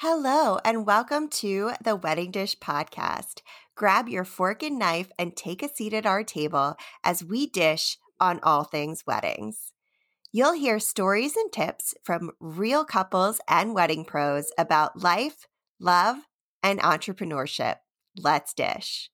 Hello, and welcome to the Wedding Dish Podcast. Grab your fork and knife and take a seat at our table as we dish on all things weddings. You'll hear stories and tips from real couples and wedding pros about life, love, and entrepreneurship. Let's dish.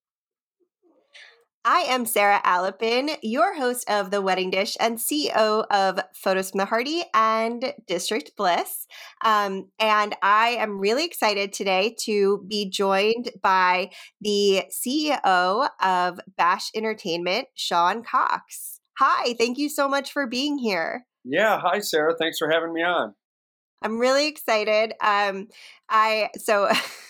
I am Sara Alapin, your host of The Wedding Dish and CEO of Photos from the Harty and District Bliss. Um, and I am really excited today to be joined by the CEO of Bash Entertainment, Shawn Cox. Hi, thank you so much for being here. Yeah, hi Sara. Thanks for having me on. I'm really excited. Um, I so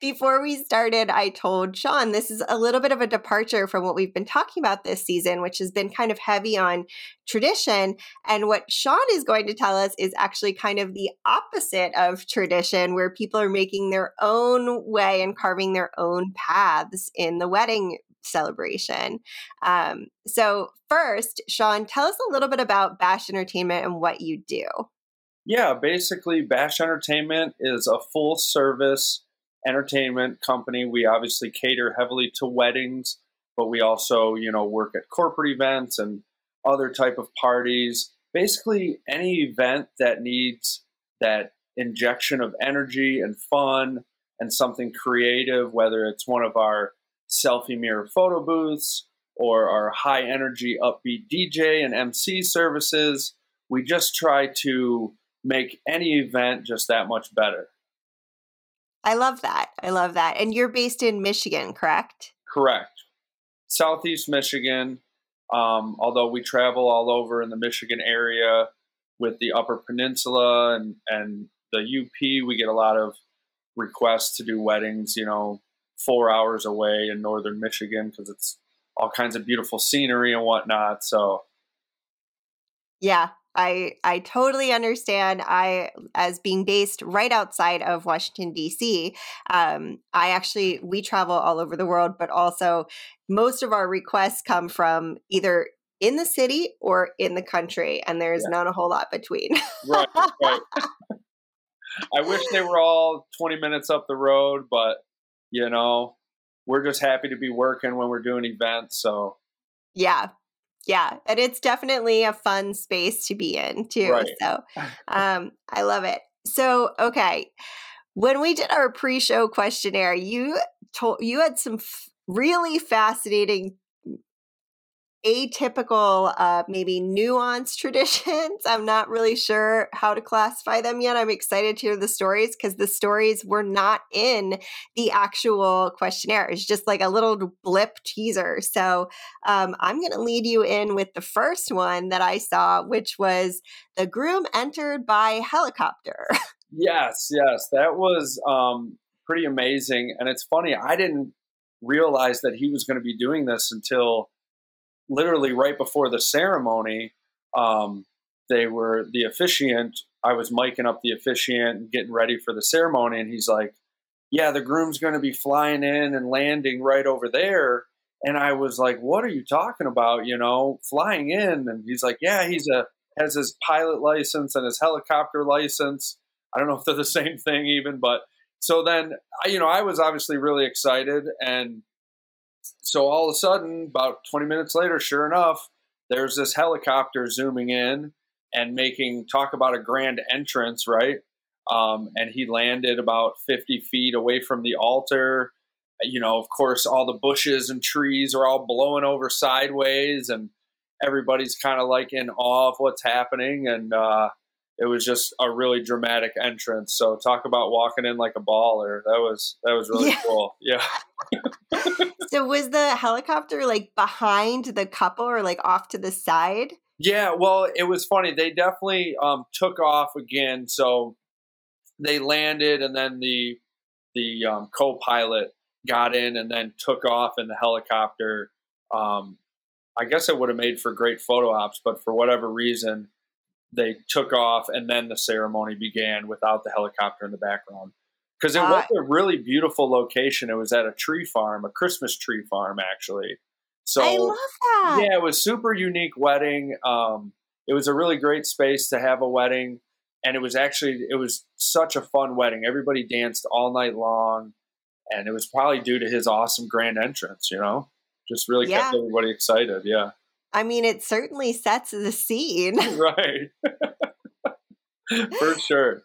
before we started, I told Shawn this is a little bit of a departure from what we've been talking about this season, which has been kind of heavy on tradition. And what Shawn is going to tell us is actually kind of the opposite of tradition, where people are making their own way and carving their own paths in the wedding celebration. Um, so, first, Shawn, tell us a little bit about Bash Entertainment and what you do. Yeah, basically, Bash Entertainment is a full service entertainment company. We obviously cater heavily to weddings, but we also, you know, work at corporate events and other type of parties. Basically, any event that needs that injection of energy and fun and something creative, whether it's one of our selfie mirror photo booths or our high energy upbeat DJ and MC services. We just try to make any event just that much better. I love that. I love that. And you're based in Michigan, correct? Correct. Southeast Michigan. Um, although we travel all over in the Michigan area with the Upper Peninsula and, and the UP, we get a lot of requests to do weddings, you know, four hours away in northern Michigan because it's all kinds of beautiful scenery and whatnot. So, yeah, I I totally understand. I as being based right outside of Washington D.C. Um, I actually we travel all over the world, but also most of our requests come from either in the city or in the country, and there's yeah. not a whole lot between. right, right. I wish they were all 20 minutes up the road, but you know, we're just happy to be working when we're doing events. So, yeah, yeah, and it's definitely a fun space to be in too. Right. So, um, I love it. So, okay, when we did our pre-show questionnaire, you told you had some f- really fascinating atypical, uh, maybe nuanced traditions. I'm not really sure how to classify them yet. I'm excited to hear the stories because the stories were not in the actual questionnaire. It's just like a little blip teaser. So um, I'm going to lead you in with the first one that I saw, which was the groom entered by helicopter. yes, yes. That was um, pretty amazing. And it's funny, I didn't realize that he was going to be doing this until literally right before the ceremony, um, they were the officiant. I was miking up the officiant getting ready for the ceremony, and he's like, "Yeah, the groom's going to be flying in and landing right over there." And I was like, "What are you talking about? You know, flying in?" And he's like, "Yeah, he's a has his pilot license and his helicopter license. I don't know if they're the same thing even, but so then you know, I was obviously really excited and so all of a sudden, about 20 minutes later, sure enough, there's this helicopter zooming in and making talk about a grand entrance, right? Um, and he landed about 50 feet away from the altar. You know, of course, all the bushes and trees are all blowing over sideways, and everybody's kind of like in awe of what's happening. And uh, it was just a really dramatic entrance. So talk about walking in like a baller. That was that was really yeah. cool. Yeah. so was the helicopter like behind the couple or like off to the side? Yeah, well, it was funny. They definitely um, took off again. So they landed, and then the the um, co-pilot got in and then took off in the helicopter. Um, I guess it would have made for great photo ops, but for whatever reason, they took off and then the ceremony began without the helicopter in the background because it uh, was a really beautiful location it was at a tree farm a christmas tree farm actually so i love that yeah it was super unique wedding um, it was a really great space to have a wedding and it was actually it was such a fun wedding. Everybody danced all night long, and it was probably due to his awesome grand entrance. You know, just really Yeah. kept everybody excited. Yeah, I mean, it certainly sets the scene. right. For sure.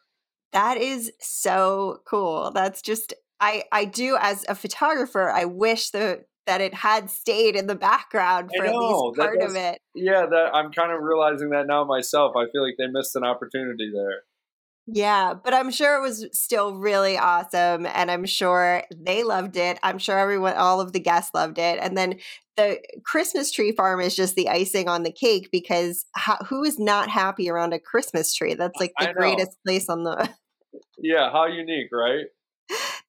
That is so cool. That's just I I do as a photographer, I wish the that it had stayed in the background for at know, least part does- of it. Yeah, that I'm kind of realizing that now myself. I feel like they missed an opportunity there. Yeah, but I'm sure it was still really awesome and I'm sure they loved it. I'm sure everyone all of the guests loved it. And then the Christmas tree farm is just the icing on the cake because how, who is not happy around a Christmas tree? That's like the greatest place on the Yeah, how unique, right?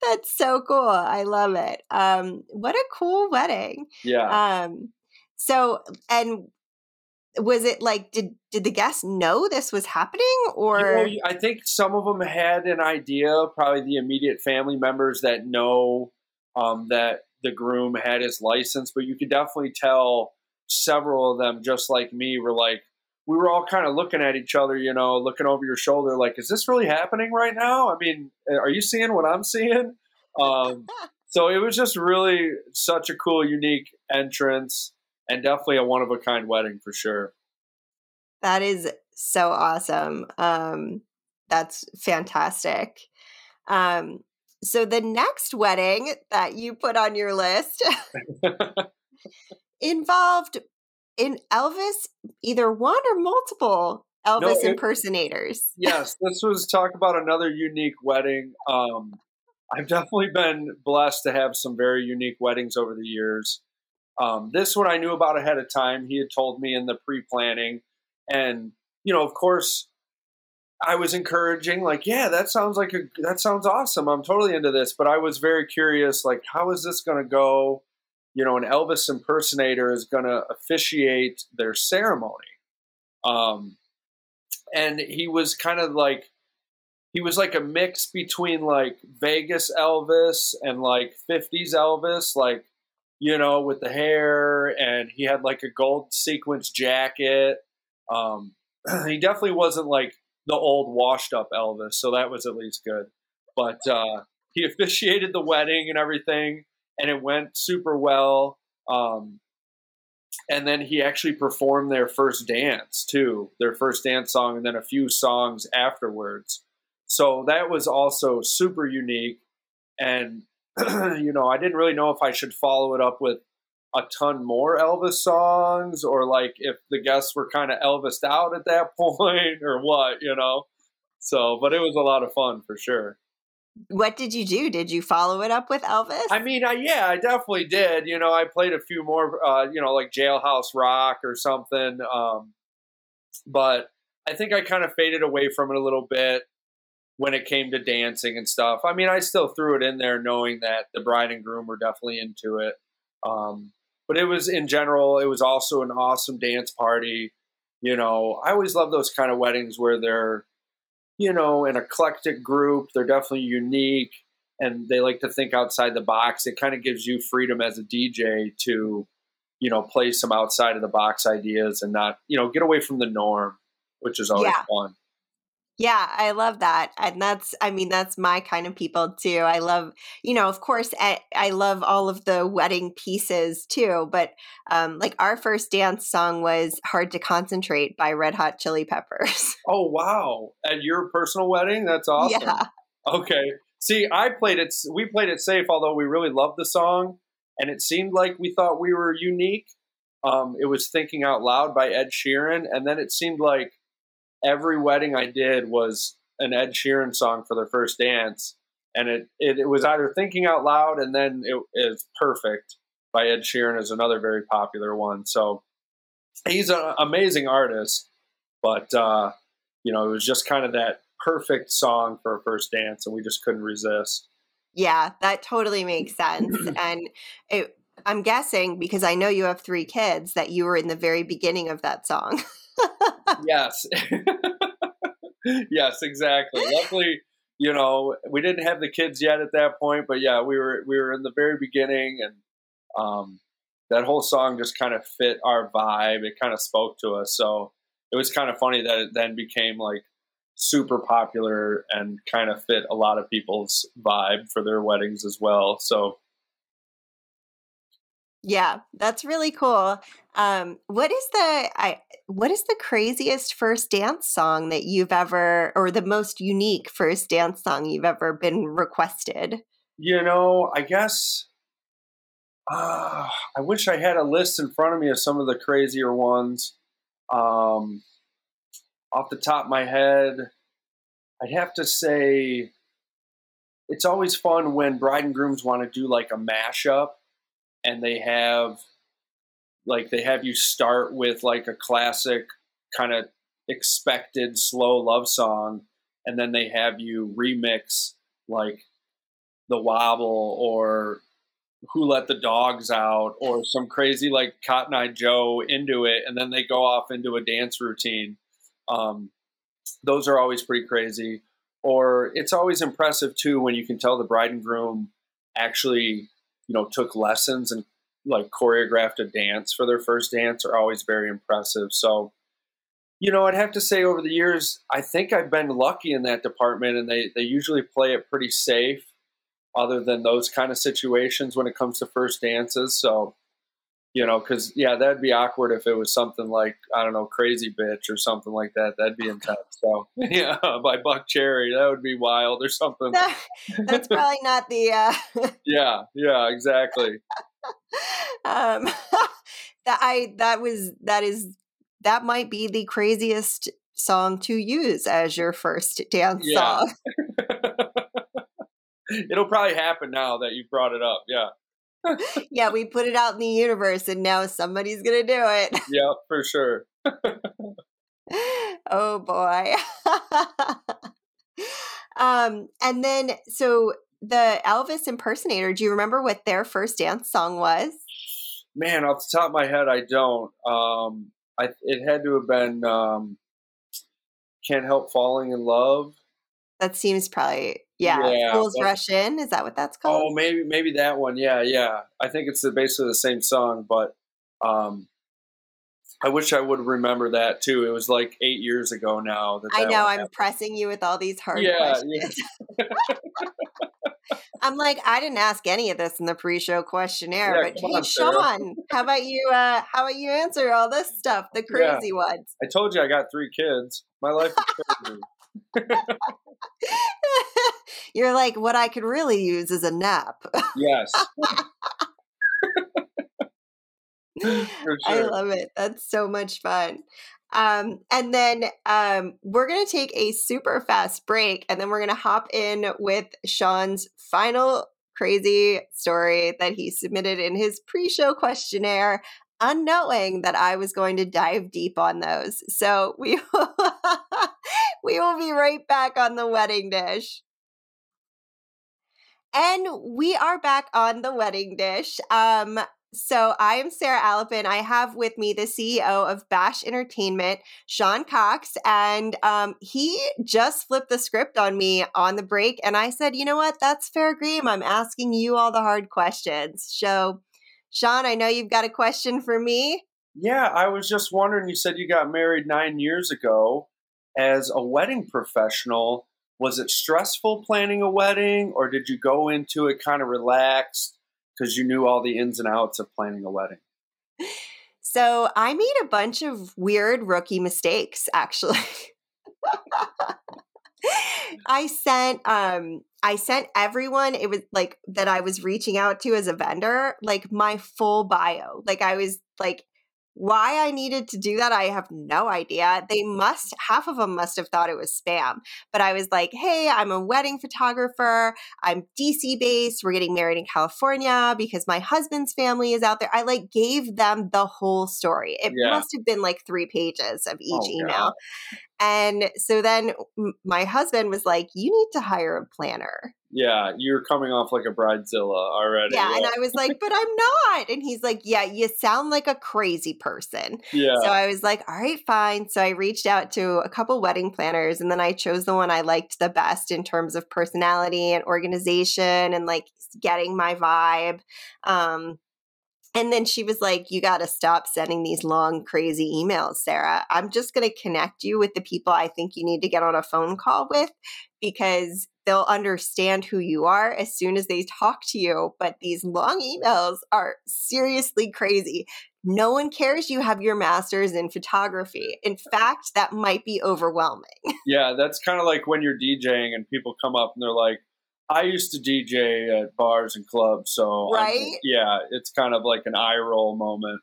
That's so cool. I love it. Um what a cool wedding. Yeah. Um so and was it like did did the guests know this was happening or You know, I think some of them had an idea, probably the immediate family members that know um, that the groom had his license, but you could definitely tell several of them, just like me, were like, we were all kind of looking at each other, you know, looking over your shoulder, like, is this really happening right now? I mean, are you seeing what I'm seeing? Um, so it was just really such a cool, unique entrance and definitely a one of a kind wedding for sure. That is so awesome. Um, that's fantastic. Um, so the next wedding that you put on your list involved in Elvis, either one or multiple Elvis it- impersonators. yes, this was talk about another unique wedding. Um, I've definitely been blessed to have some very unique weddings over the years. Um, this one I knew about ahead of time. He had told me in the pre-planning, and you know, of course, I was encouraging, like, yeah, that sounds like a that sounds awesome. I'm totally into this. But I was very curious, like, how is this going to go? You know, an Elvis impersonator is going to officiate their ceremony. Um, and he was kind of like he was like a mix between like Vegas Elvis and like 50s Elvis, like you know, with the hair, and he had like a gold sequence jacket. Um, he definitely wasn't like the old washed up Elvis, so that was at least good. But uh, he officiated the wedding and everything, and it went super well. Um, and then he actually performed their first dance too, their first dance song, and then a few songs afterwards. So that was also super unique. And you know, I didn't really know if I should follow it up with a ton more Elvis songs or like if the guests were kind of Elvised out at that point or what, you know. So, but it was a lot of fun for sure. What did you do? Did you follow it up with Elvis? I mean, I, yeah, I definitely did. You know, I played a few more, uh, you know, like Jailhouse Rock or something. Um, but I think I kind of faded away from it a little bit when it came to dancing and stuff. I mean, I still threw it in there knowing that the bride and groom were definitely into it. Um, but it was in general, it was also an awesome dance party. You know, I always love those kind of weddings where they're, you know, an eclectic group. They're definitely unique and they like to think outside the box. It kind of gives you freedom as a DJ to, you know, play some outside of the box ideas and not, you know, get away from the norm, which is always Yeah. fun. Yeah, I love that. And that's, I mean, that's my kind of people too. I love, you know, of course, I, I love all of the wedding pieces too. But um, like our first dance song was Hard to Concentrate by Red Hot Chili Peppers. Oh wow! At your personal wedding, that's awesome. Yeah. Okay. See, I played it. We played it safe, although we really loved the song, and it seemed like we thought we were unique. Um, it was "Thinking Out Loud" by Ed Sheeran, and then it seemed like every wedding I did was an Ed Sheeran song for their first dance, and it it, it was either "Thinking Out Loud" and then it is "Perfect" by Ed Sheeran is another very popular one. So he's an amazing artist, but uh, you know, it was just kind of that perfect song for a first dance, and we just couldn't resist. Yeah, that totally makes sense. and it, I'm guessing because I know you have three kids that you were in the very beginning of that song. yes, yes, exactly. Luckily, you know, we didn't have the kids yet at that point, but yeah, we were we were in the very beginning, and um, that whole song just kind of fit our vibe. It kind of spoke to us, so it was kind of funny that it then became like super popular and kind of fit a lot of people's vibe for their weddings as well. So yeah, that's really cool. Um, what is the I what is the craziest first dance song that you've ever or the most unique first dance song you've ever been requested? You know, I guess uh, I wish I had a list in front of me of some of the crazier ones. Um, off the top of my head, I'd have to say it's always fun when bride and grooms want to do like a mashup and they have like they have you start with like a classic kind of expected slow love song and then they have you remix like the wobble or who let the dogs out or some crazy like cotton eye joe into it and then they go off into a dance routine. Um, those are always pretty crazy. Or it's always impressive too when you can tell the bride and groom actually you know took lessons and like choreographed a dance for their first dance are always very impressive. So, you know, I'd have to say over the years, I think I've been lucky in that department, and they they usually play it pretty safe, other than those kind of situations when it comes to first dances. So, you know, because yeah, that'd be awkward if it was something like I don't know, Crazy Bitch or something like that. That'd be intense. So yeah, by Buckcherry, that would be wild or something. that's probably not the. Uh... yeah, yeah, exactly. um, that I that was that is that might be the craziest song to use as your first dance yeah. song. It'll probably happen now that you brought it up. Yeah yeah, we put it out in the universe and now somebody's going to do it. Yeah, for sure. oh boy. um and then so the Elvis impersonator, do you remember what their first dance song was? Man, off the top of my head I don't. Um I it had to have been um Can't Help Falling in Love. That seems probably yeah, yeah Fools Rush In. Is that what that's called? Oh, maybe maybe that one. Yeah, yeah. I think it's the, basically the same song, but um, I wish I would remember that too. It was like eight years ago now. That, that I know. I'm happened. pressing you with all these hard yeah, questions. Yeah. I'm like, I didn't ask any of this in the pre-show questionnaire, yeah, but hey, on, Shawn, how about you? Uh, how about you answer all this stuff, the crazy ones? I told you I got three kids. My life is crazy. You're like, what I could really use is a nap. Yes. sure. I love it. That's so much fun. Um, and then um, we're going to take a super fast break and then we're going to hop in with Shawn's final crazy story that he submitted in his pre show questionnaire unknowing that I was going to dive deep on those. So we we will be right back on the wedding dish. And we are back on the wedding dish. Um, so I am Sara Alapin. I have with me the CEO of Bash Entertainment, Shawn Cox, and um, he just flipped the script on me on the break. And I said, you know what? That's fair game. I'm asking you all the hard questions. So Shawn, I know you've got a question for me. Yeah, I was just wondering. You said you got married nine years ago. As a wedding professional, was it stressful planning a wedding, or did you go into it kind of relaxed because you knew all the ins and outs of planning a wedding? So I made a bunch of weird rookie mistakes, actually. I sent um I sent everyone it was like that I was reaching out to as a vendor like my full bio. Like I was like why I needed to do that, I have no idea. They must, half of them must have thought it was spam. But I was like, hey, I'm a wedding photographer. I'm DC based. We're getting married in California because my husband's family is out there. I like gave them the whole story. It yeah. must have been like three pages of each oh, email. God. And so then my husband was like, You need to hire a planner. Yeah, you're coming off like a bridezilla already. Yeah, and I was like, But I'm not. And he's like, Yeah, you sound like a crazy person. Yeah. So I was like, All right, fine. So I reached out to a couple wedding planners and then I chose the one I liked the best in terms of personality and organization and like getting my vibe. Um, And then she was like, You got to stop sending these long, crazy emails, Sara. I'm just going to connect you with the people I think you need to get on a phone call with because they'll understand who you are as soon as they talk to you. But these long emails are seriously crazy. No one cares you have your master's in photography. In fact, that might be overwhelming. Yeah, that's kind of like when you're DJing and people come up and they're like, I used to DJ at bars and clubs, so right? I'm, yeah, it's kind of like an eye roll moment.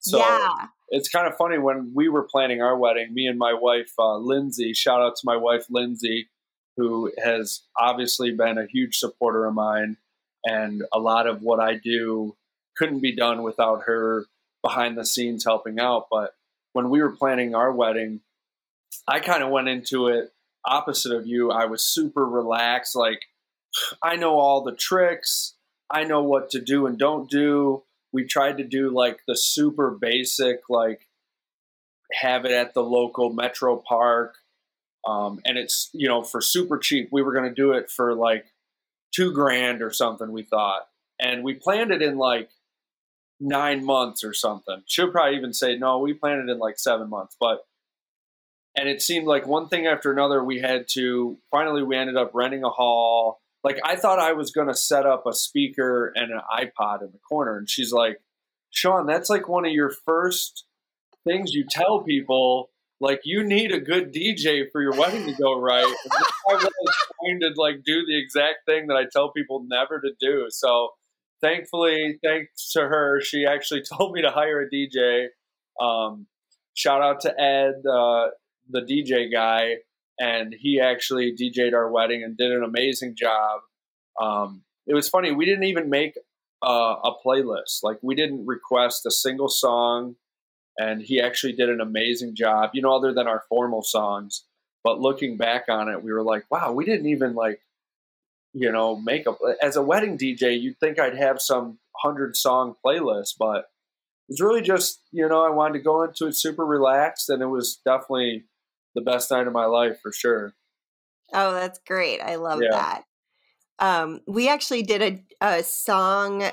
So yeah. it's kind of funny when we were planning our wedding. Me and my wife, uh, Lindsay. Shout out to my wife, Lindsay, who has obviously been a huge supporter of mine, and a lot of what I do couldn't be done without her behind the scenes helping out. But when we were planning our wedding, I kind of went into it opposite of you. I was super relaxed, like I know all the tricks. I know what to do and don't do. We tried to do like the super basic, like have it at the local metro park. Um, and it's, you know, for super cheap. We were going to do it for like two grand or something, we thought. And we planned it in like nine months or something. She'll probably even say, no, we planned it in like seven months. But, and it seemed like one thing after another, we had to, finally, we ended up renting a hall like I thought I was going to set up a speaker and an iPod in the corner, and she's like, "Shawn, that's like one of your first things you tell people. Like you need a good DJ for your wedding to go right." I was trying to like do the exact thing that I tell people never to do. So thankfully, thanks to her, she actually told me to hire a DJ. Um, shout out to Ed, uh, the DJ guy and he actually DJ'd our wedding and did an amazing job. Um, it was funny. We didn't even make a, a playlist. Like we didn't request a single song, and he actually did an amazing job. You know, other than our formal songs. But looking back on it, we were like, wow, we didn't even like, you know, make a as a wedding DJ. You'd think I'd have some hundred song playlist, but it's really just you know I wanted to go into it super relaxed, and it was definitely the best night of my life for sure. Oh, that's great. I love yeah. that. Um, we actually did a, a song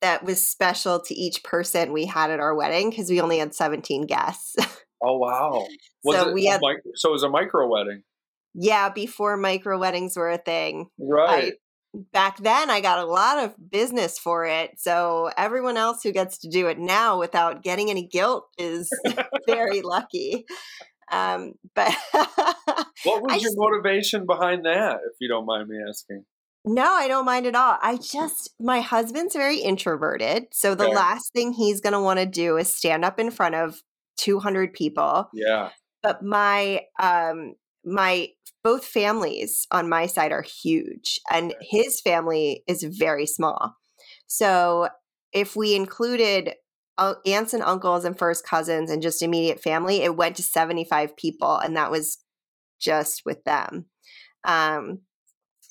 that was special to each person we had at our wedding because we only had 17 guests. Oh wow! Was so we had micro, so it was a micro wedding. Yeah, before micro weddings were a thing. Right. I, back then, I got a lot of business for it. So everyone else who gets to do it now without getting any guilt is very lucky. Um, but what was I your motivation behind that, if you don't mind me asking? No, I don't mind at all. I just, my husband's very introverted. So the okay. last thing he's going to want to do is stand up in front of 200 people. Yeah. But my, um, my, both families on my side are huge and his family is very small. So if we included aunts and uncles and first cousins and just immediate family, it went to 75 people, and that was just with them. Um,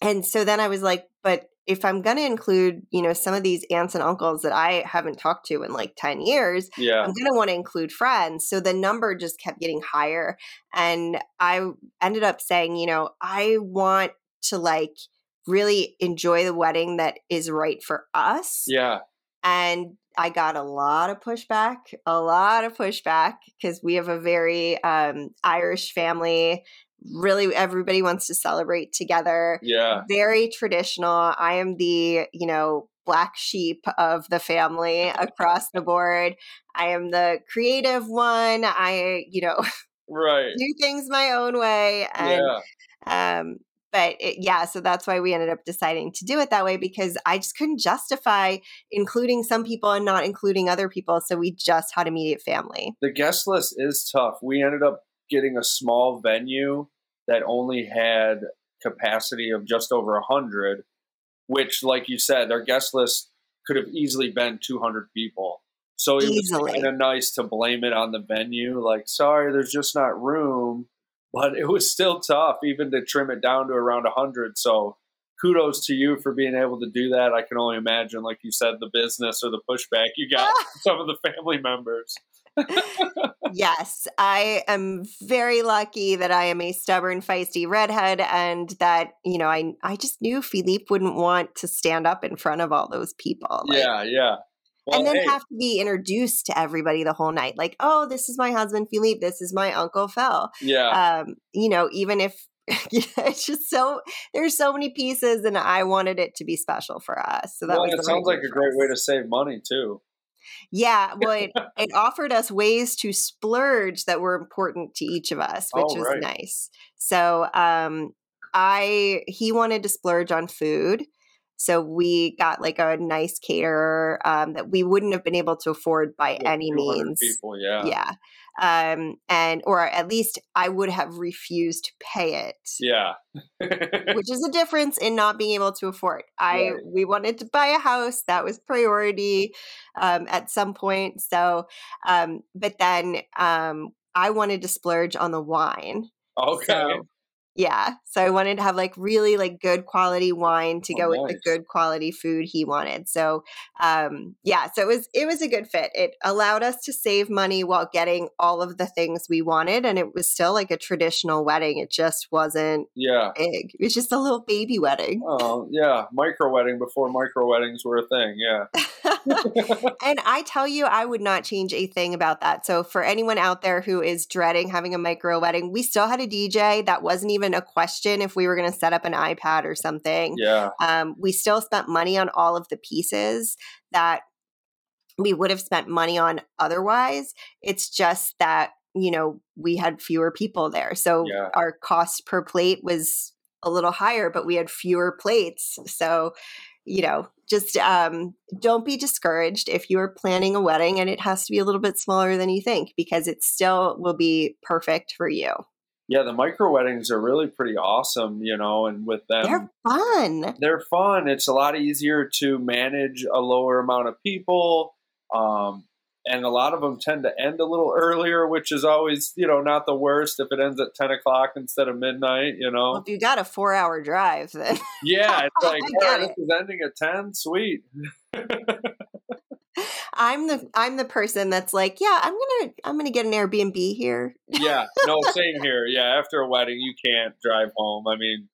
and so then I was like, but if I'm going to include, you know, some of these aunts and uncles that I haven't talked to in like 10 years, yeah. I'm going to want to include friends. So the number just kept getting higher. And I ended up saying, you know, I want to like really enjoy the wedding that is right for us. Yeah. And I got a lot of pushback, a lot of pushback because we have a very um, Irish family. Really, everybody wants to celebrate together. Yeah. Very traditional. I am the, you know, black sheep of the family across the board. I am the creative one. I, you know, right. do things my own way. And yeah. um, but it, yeah, so that's why we ended up deciding to do it that way because I just couldn't justify including some people and not including other people. So we just had immediate family. The guest list is tough. We ended up getting a small venue that only had capacity of just over 100, which, like you said, their guest list could have easily been 200 people. So it easily. was kind of nice to blame it on the venue. Like, sorry, there's just not room but it was still tough even to trim it down to around 100 so kudos to you for being able to do that i can only imagine like you said the business or the pushback you got from some of the family members yes, I am very lucky that I am a stubborn, feisty redhead, and that you know, I I just knew Philippe wouldn't want to stand up in front of all those people. Like, yeah, yeah. Well, and then hey, have to be introduced to everybody the whole night. Like, oh, this is my husband Philippe. This is my uncle Phil. yeah, Um, you know, even if it's just so there's so many pieces, and I wanted it to be special for us. So that well, was it sounds like a great us. way to save money too. Yeah, well, it, it offered us ways to splurge that were important to each of us, which Oh, was right. nice. So, um, I he wanted to splurge on food, so we got like a nice caterer um, that we wouldn't have been able to afford by any means. people, yeah, Yeah, um, and or at least I would have refused to pay it yeah, which is a difference in not being able to afford. I Right. we wanted to buy a house that was priority um, at some point. So, um, but then um, I wanted to splurge on the wine. okay, So, yeah, so I wanted to have like really like good quality wine to Oh, go with the good quality food he wanted. So, um, yeah, so it was it was a good fit. It allowed us to save money while getting all of the things we wanted, and it was still like a traditional wedding. It just wasn't yeah. big. It was just a little baby wedding. Oh, yeah, micro wedding before micro weddings were a thing. Yeah, and I tell you, I would not change a thing about that. So, for anyone out there who is dreading having a micro wedding, we still had a DJ. That wasn't even a question if we were going to set up an iPad or something. yeah, Um, we still spent money on all of the pieces that we would have spent money on otherwise. It's just that, you know, we had fewer people there. So Yeah. our cost per plate was a little higher, but we had fewer plates. So, you know, just um, don't be discouraged if you're planning a wedding and it has to be a little bit smaller than you think because it still will be perfect for you. Yeah. The micro weddings are really pretty awesome, you know, and with them, They're fun. they're fun. It's a lot easier to manage a lower amount of people. Um, and a lot of them tend to end a little earlier, which is always, you know, not the worst if it ends at 10 o'clock instead of midnight, you Well, know? if you got a four hour drive, then Yeah, it's like, I all get right, it. this is ending at 10, sweet. I'm the I'm the person that's like, yeah, I'm gonna I'm gonna get an Airbnb here. Yeah, no, same here. Yeah, after a wedding, you can't drive home. I mean,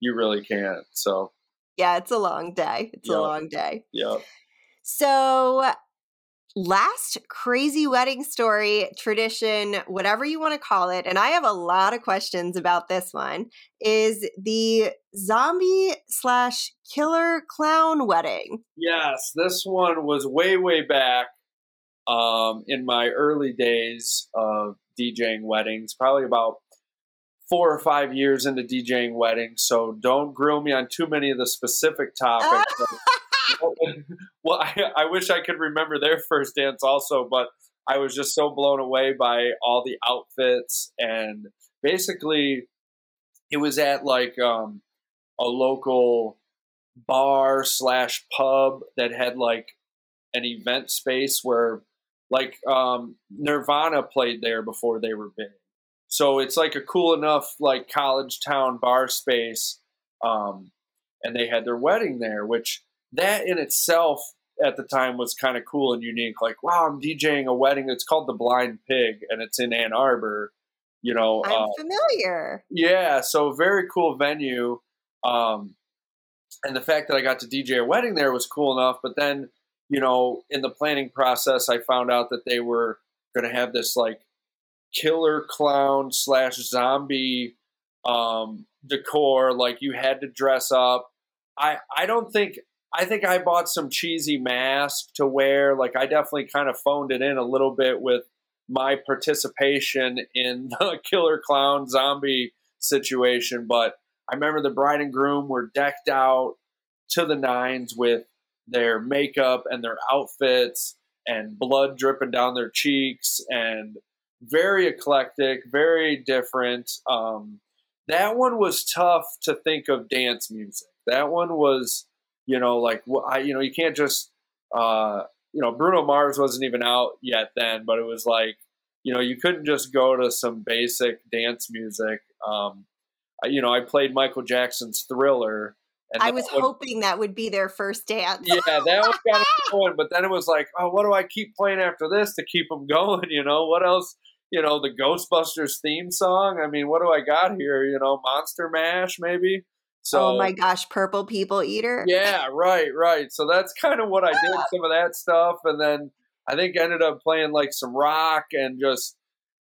you really can't. So, Yeah, it's a long day. It's a long day. yeah. So last crazy wedding story, tradition, whatever you want to call it, and I have a lot of questions about this one, is the zombie slash killer clown wedding. Yes, this one was way, way back um, in my early days of DJing weddings, probably about four or five years into DJing weddings. So don't grill me on too many of the specific topics. well, I, I wish I could remember their first dance also, but I was just so blown away by all the outfits and basically it was at like um, a local bar slash pub that had like an event space where like um, Nirvana played there before they were big. So it's like a cool enough like college town bar space. Um, and they had their wedding there, which that in itself at the time was kind of cool and unique. Like, wow, I'm DJing a wedding. It's called the Blind Pig and it's in Ann Arbor. You know, I'm uh, familiar. yeah, so very cool venue. Um, and the fact that I got to DJ a wedding there was cool enough. But then, you know, in the planning process, I found out that they were going to have this like killer clown slash zombie um, decor. Like you had to dress up. I I don't think I think I bought some cheesy mask to wear. Like I definitely kind of phoned it in a little bit with my participation in the killer clown zombie situation. But I remember the bride and groom were decked out to the nines with their makeup and their outfits and blood dripping down their cheeks and very eclectic, very different. Um, that one was tough to think of dance music. That one was, you know, like I, you know, you can't just, uh, you know, Bruno Mars wasn't even out yet then, but it was like, you know, you couldn't just go to some basic dance music. Um, I, you know, I played Michael Jackson's Thriller. And I was hoping that would be their first dance. yeah, that was kind of going. But then it was like, oh, what do I keep playing after this to keep them going? You know, what else? You know, the Ghostbusters theme song. I mean, what do I got here? You know, Monster Mash, maybe. So, oh my gosh, purple people eater. Yeah, right, right. So that's kind of what I did, some of that stuff, and then I think I ended up playing like some rock and just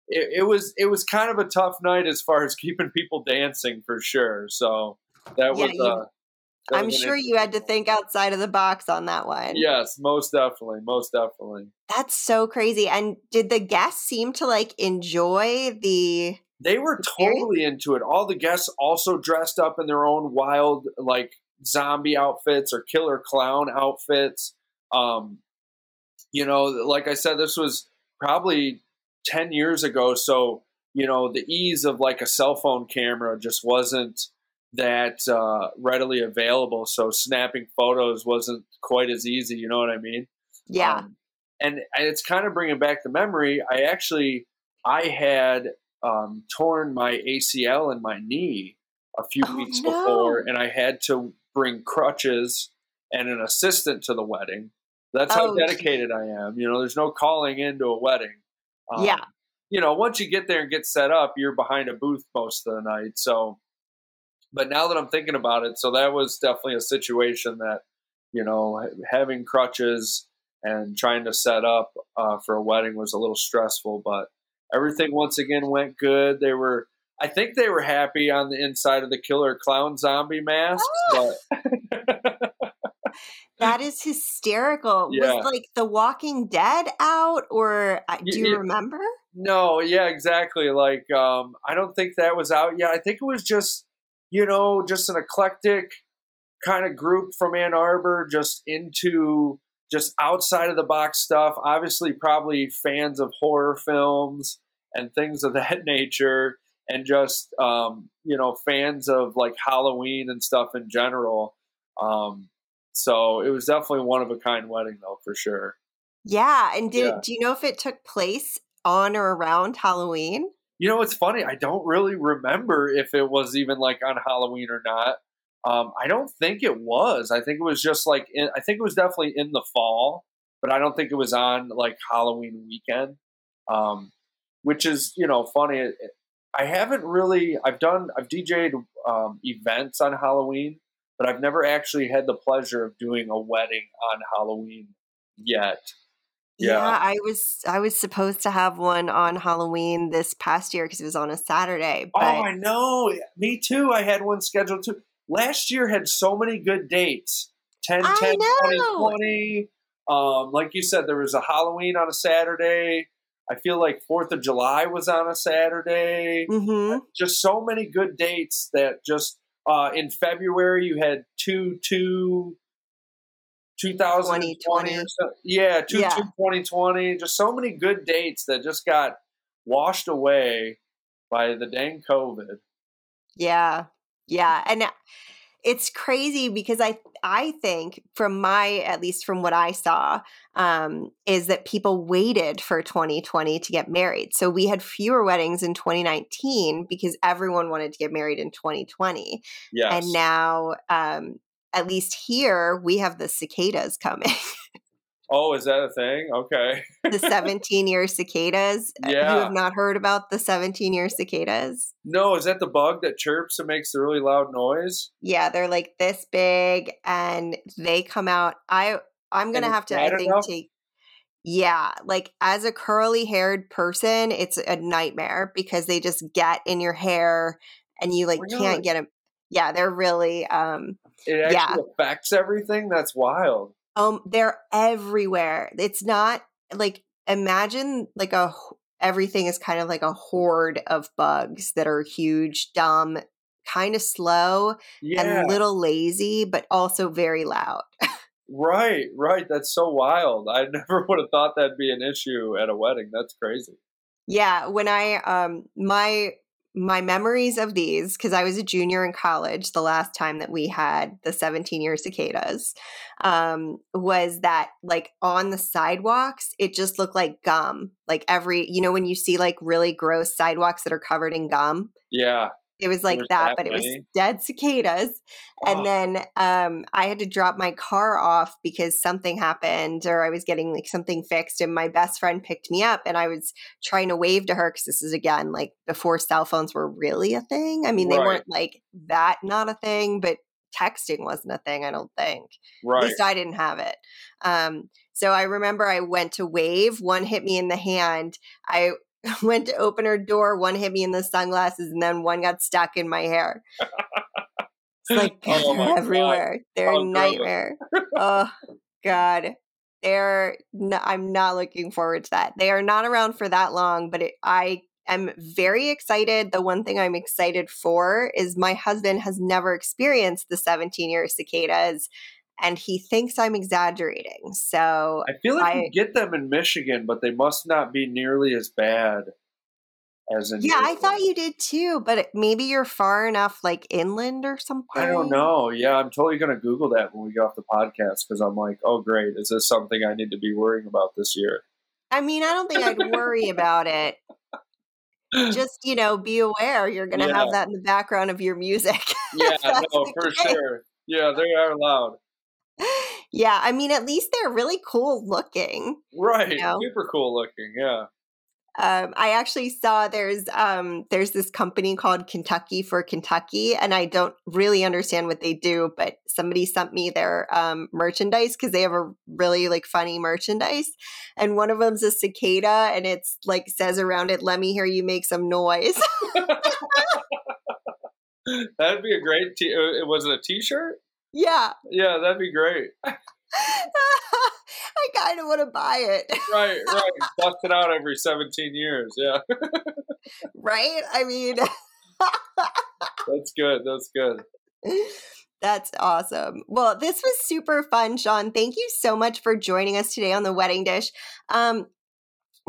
it, it was it was kind of a tough night as far as keeping people dancing for sure. So that Yeah, was. you- uh, that I'm was sure you had to think outside of the box on that one. one. Yes, most definitely, most definitely. That's so crazy. And did the guests seem to like enjoy the They were totally into it. All the guests also dressed up in their own wild, like zombie outfits or killer clown outfits. Um, you know, like I said, this was probably 10 years ago. So, you know, the ease of like a cell phone camera just wasn't that uh, readily available. So, snapping photos wasn't quite as easy. You know what I mean? yeah. Um, and, and it's kind of bringing back the memory. I actually, I had um, torn my ACL in my knee a few Oh, weeks no. before, and I had to bring crutches and an assistant to the wedding. That's how Oh, dedicated I am. You know, there's no calling into a wedding. Um, Yeah. You know, once you get there and get set up, you're behind a booth most of the night. So, but now that I'm thinking about it, so that was definitely a situation that, you know, having crutches and trying to set up uh, for a wedding was a little stressful, but everything once again went good. They were, I think they were happy on the inside of the killer clown zombie masks, Ah! but That is hysterical. Yeah. Was like The Walking Dead out or uh, do you yeah. remember? no, yeah, exactly. Like, um, I don't think that was out yet. I think it was just, you know, just an eclectic kind of group from Ann Arbor, just into just outside of the box stuff. Obviously, probably fans of horror films and things of that nature, and just um, you know, fans of like Halloween and stuff in general. Um, so it was definitely one of a kind wedding, though, for sure. Yeah. And did Yeah. do you know if it took place on or around Halloween? You know, it's funny. I don't really remember if it was even like on Halloween or not. Um, I don't think it was. I think it was just like in, I think it was definitely in the fall, but I don't think it was on like Halloween weekend. Um, which is you know funny. It- it- I haven't really. I've done. I've DJ'd um, events on Halloween, but I've never actually had the pleasure of doing a wedding on Halloween yet. Yeah. I was I was supposed to have one on Halloween this past year because it was on a Saturday. But Oh, I know. Me too. I had one scheduled too. Last year had so many good dates. 10 I 10 know. 2020. Um, like you said, there was a Halloween on a Saturday. I feel like Fourth of July was on a Saturday. hmm Just so many good dates that just uh, in February you had two two 2020 2020. Yeah, two Yeah. two 2020. Just so many good dates that just got washed away by the dang COVID. Yeah. Yeah. And it's crazy because I I think from my at least from what I saw um is that people waited for 2020 to get married. So we had fewer weddings in 2019 because everyone wanted to get married in 2020. Yes. And now um at least here we have the cicadas coming. oh, is that a thing? Okay. the 17 year cicadas. Yeah. You have not heard about the 17 year cicadas? No, is that the bug that chirps and makes the really loud noise? Yeah, they're like this big and they come out. I I'm gonna have to I think enough? take yeah, like as a curly haired person, it's a nightmare because they just get in your hair and you like Really? can't get them. Yeah, they're really um It actually Yeah. affects everything? That's wild. Um they're everywhere. It's not like imagine like a everything is kind of like a horde of bugs that are huge, dumb, kind of slow Yeah. and little lazy, but also very loud. Right, right. That's so wild. I never would have thought that'd be an issue at a wedding. That's crazy. Yeah, when I um my my memories of these because I was a junior in college the last time that we had the 17 year cicadas um was that like on the sidewalks it just looked like gum like every you know when you see like really gross sidewalks that are covered in gum Yeah. It was like that, that but it was dead cicadas. Oh, And then um, I had to drop my car off because something happened, or I was getting like something fixed. And my best friend picked me up, and I was trying to wave to her because this is again like before cell phones were really a thing. I mean, they weren't like that not a thing, but texting wasn't a thing. I don't think. At least I didn't have it. Um, so I remember I went to wave. One hit me in the hand. I went to open her door. One hit me in the sunglasses, and then one got stuck in my hair. It's like Oh they're God. everywhere. They're How a nightmare. oh God, they're. No, I'm not looking forward to that. They are not around for that long, but it, I am very excited. The one thing I'm excited for is my husband has never experienced the 17 year cicadas, and he thinks I'm exaggerating. So I feel like I- you get them in Michigan, but they must not be nearly as bad as in. yeah, I thought you did too, but maybe you're far enough like inland or something. I don't know. Yeah, I'm totally going to Google that when we get off the podcast because I'm like, oh, great. Is this something I need to be worrying about this year? I mean, I don't think I'd worry about it. Just, you know, be aware you're going to Yeah. have that in the background of your music. Yeah, no, for case. sure. Yeah, they are loud. Yeah, I mean, at least they're really cool looking. Right. know? Super cool looking. Yeah. Um, I actually saw there's um, there's this company called Kentucky for Kentucky, and I don't really understand what they do, but somebody sent me their um, merchandise because they have a really like funny merchandise, and one of them's a cicada, and it's like says around it, "Let me hear you make some noise." That'd be a great. T- uh, was it a T-shirt? Yeah, Yeah, that'd be great. I kind of want to buy it. Right, right. Bust it out every 17 years. Yeah, right? I mean, that's good. That's good. That's awesome. Well, this was super fun, Shawn. Thank you so much for joining us today on the wedding dish. Um,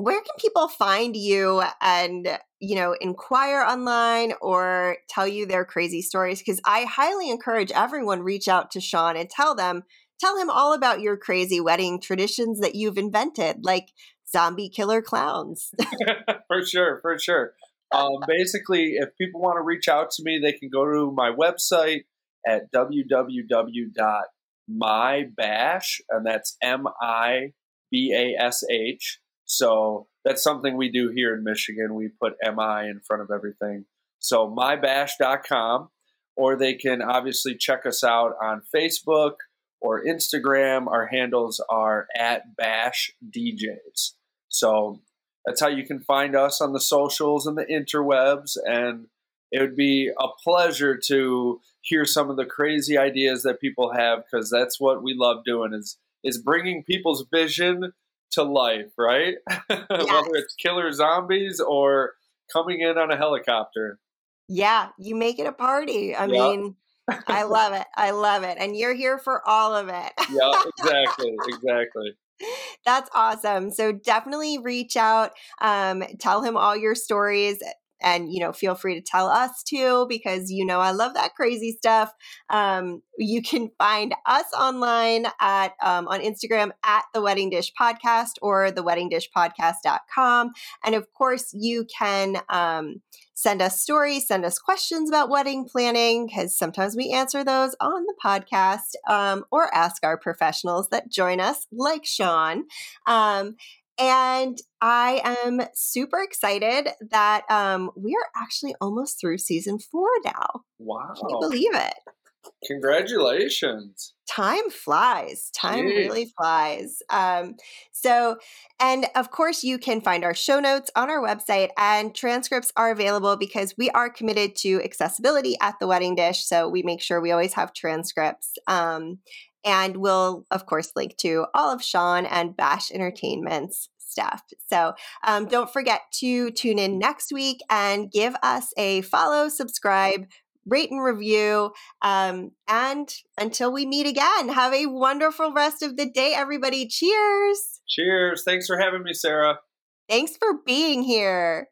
where can people find you and you know inquire online or tell you their crazy stories? Because I highly encourage everyone reach out to Shawn and tell them tell him all about your crazy wedding traditions that you've invented, like zombie killer clowns. for sure, for sure. Um, basically, if people want to reach out to me, they can go to my website at www.mibash, and that's M I B A S H. So that's something we do here in Michigan. We put MI in front of everything. So mibash.com, or they can obviously check us out on Facebook or Instagram. Our handles are at Bash DJs. So that's how you can find us on the socials and the interwebs. And it would be a pleasure to hear some of the crazy ideas that people have because that's what we love doing is is bringing people's vision to life, right? Whether it's killer zombies or coming in on a helicopter. yeah, you make it a party. I Yeah. mean, I love it. I love it. And you're here for all of it. Yeah, exactly, exactly. That's awesome. So definitely reach out, um, tell him all your stories. And you know, feel free to tell us too, because you know I love that crazy stuff. Um, you can find us online at um, on Instagram at the Wedding Dish Podcast or the Wedding Dish Podcast.com. And of course, you can um, send us stories, send us questions about wedding planning, because sometimes we answer those on the podcast um, or ask our professionals that join us, like Shawn. And I am super excited that um, we are actually almost through season four now. Wow. Can you believe it? Congratulations. time flies time Jeez. really flies um so and of course you can find our show notes on our website and transcripts are available because we are committed to accessibility at the wedding dish so we make sure we always have transcripts um and we'll of course link to all of shawn and bash entertainment's stuff so um, don't forget to tune in next week and give us a follow subscribe rate and review um, and until we meet again, have a wonderful rest of the day, everybody. Cheers. Cheers. Thanks for having me, Sara. Thanks for being here.